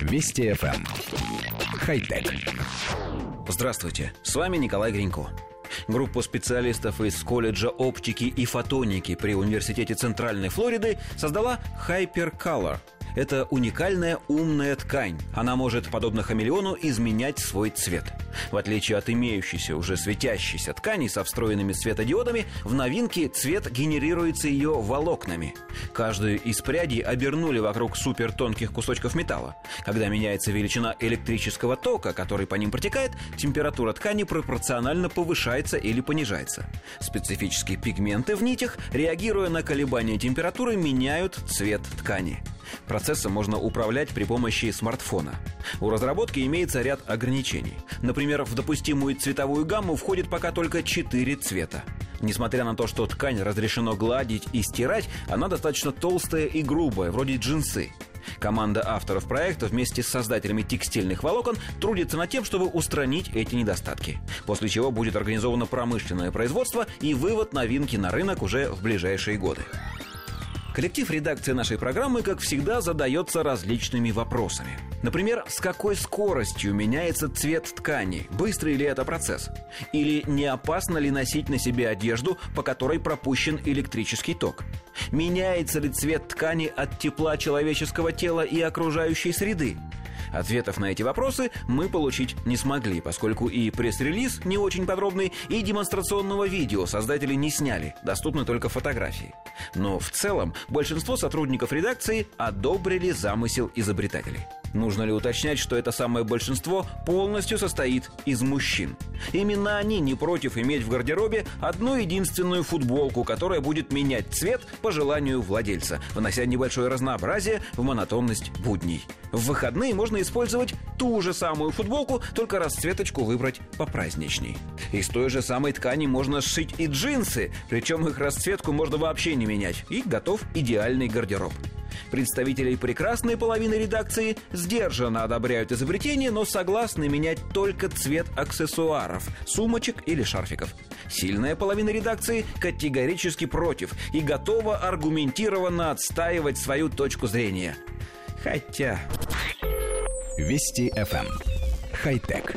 Вести FM. Эм. Хай-тек. Здравствуйте, с вами Николай Гринько. Группа специалистов из колледжа оптики и фотоники при Университете Центральной Флориды создала Hypercolor – это уникальная умная ткань. Она может, подобно хамелеону, изменять свой цвет. В отличие от имеющейся уже светящейся ткани со встроенными светодиодами, в новинке цвет генерируется ее волокнами. Каждую из прядей обернули вокруг супертонких кусочков металла. Когда меняется величина электрического тока, который по ним протекает, температура ткани пропорционально повышается или понижается. Специфические пигменты в нитях, реагируя на колебания температуры, меняют цвет ткани. Процессом можно управлять при помощи смартфона. У разработки имеется ряд ограничений. Например, в допустимую цветовую гамму входит пока только 4 цвета. Несмотря на то, что ткань разрешено гладить и стирать, она достаточно толстая и грубая, вроде джинсы. Команда авторов проекта вместе с создателями текстильных волокон трудится над тем, чтобы устранить эти недостатки. После чего будет организовано промышленное производство и вывод новинки на рынок уже в ближайшие годы. Коллектив редакции нашей программы, как всегда, задается различными вопросами. Например, с какой скоростью меняется цвет ткани? Быстрый ли это процесс? Или не опасно ли носить на себе одежду, по которой пропущен электрический ток? Меняется ли цвет ткани от тепла человеческого тела и окружающей среды? Ответов на эти вопросы мы получить не смогли, поскольку и пресс-релиз не очень подробный, и демонстрационного видео создатели не сняли, доступны только фотографии. Но в целом большинство сотрудников редакции одобрили замысел изобретателей. Нужно ли уточнять, что это самое большинство полностью состоит из мужчин? Именно они не против иметь в гардеробе одну единственную футболку, которая будет менять цвет по желанию владельца, внося небольшое разнообразие в монотонность будней. В выходные можно использовать ту же самую футболку, только расцветочку выбрать попраздничней. Из той же самой ткани можно сшить и джинсы, причем их расцветку можно вообще не менять, и готов идеальный гардероб. Представителей прекрасной половины редакции сдержанно одобряют изобретение, но согласны менять только цвет аксессуаров, сумочек или шарфиков. Сильная половина редакции категорически против и готова аргументированно отстаивать свою точку зрения. Хотя... Вести FM. Эм. Хай-тек.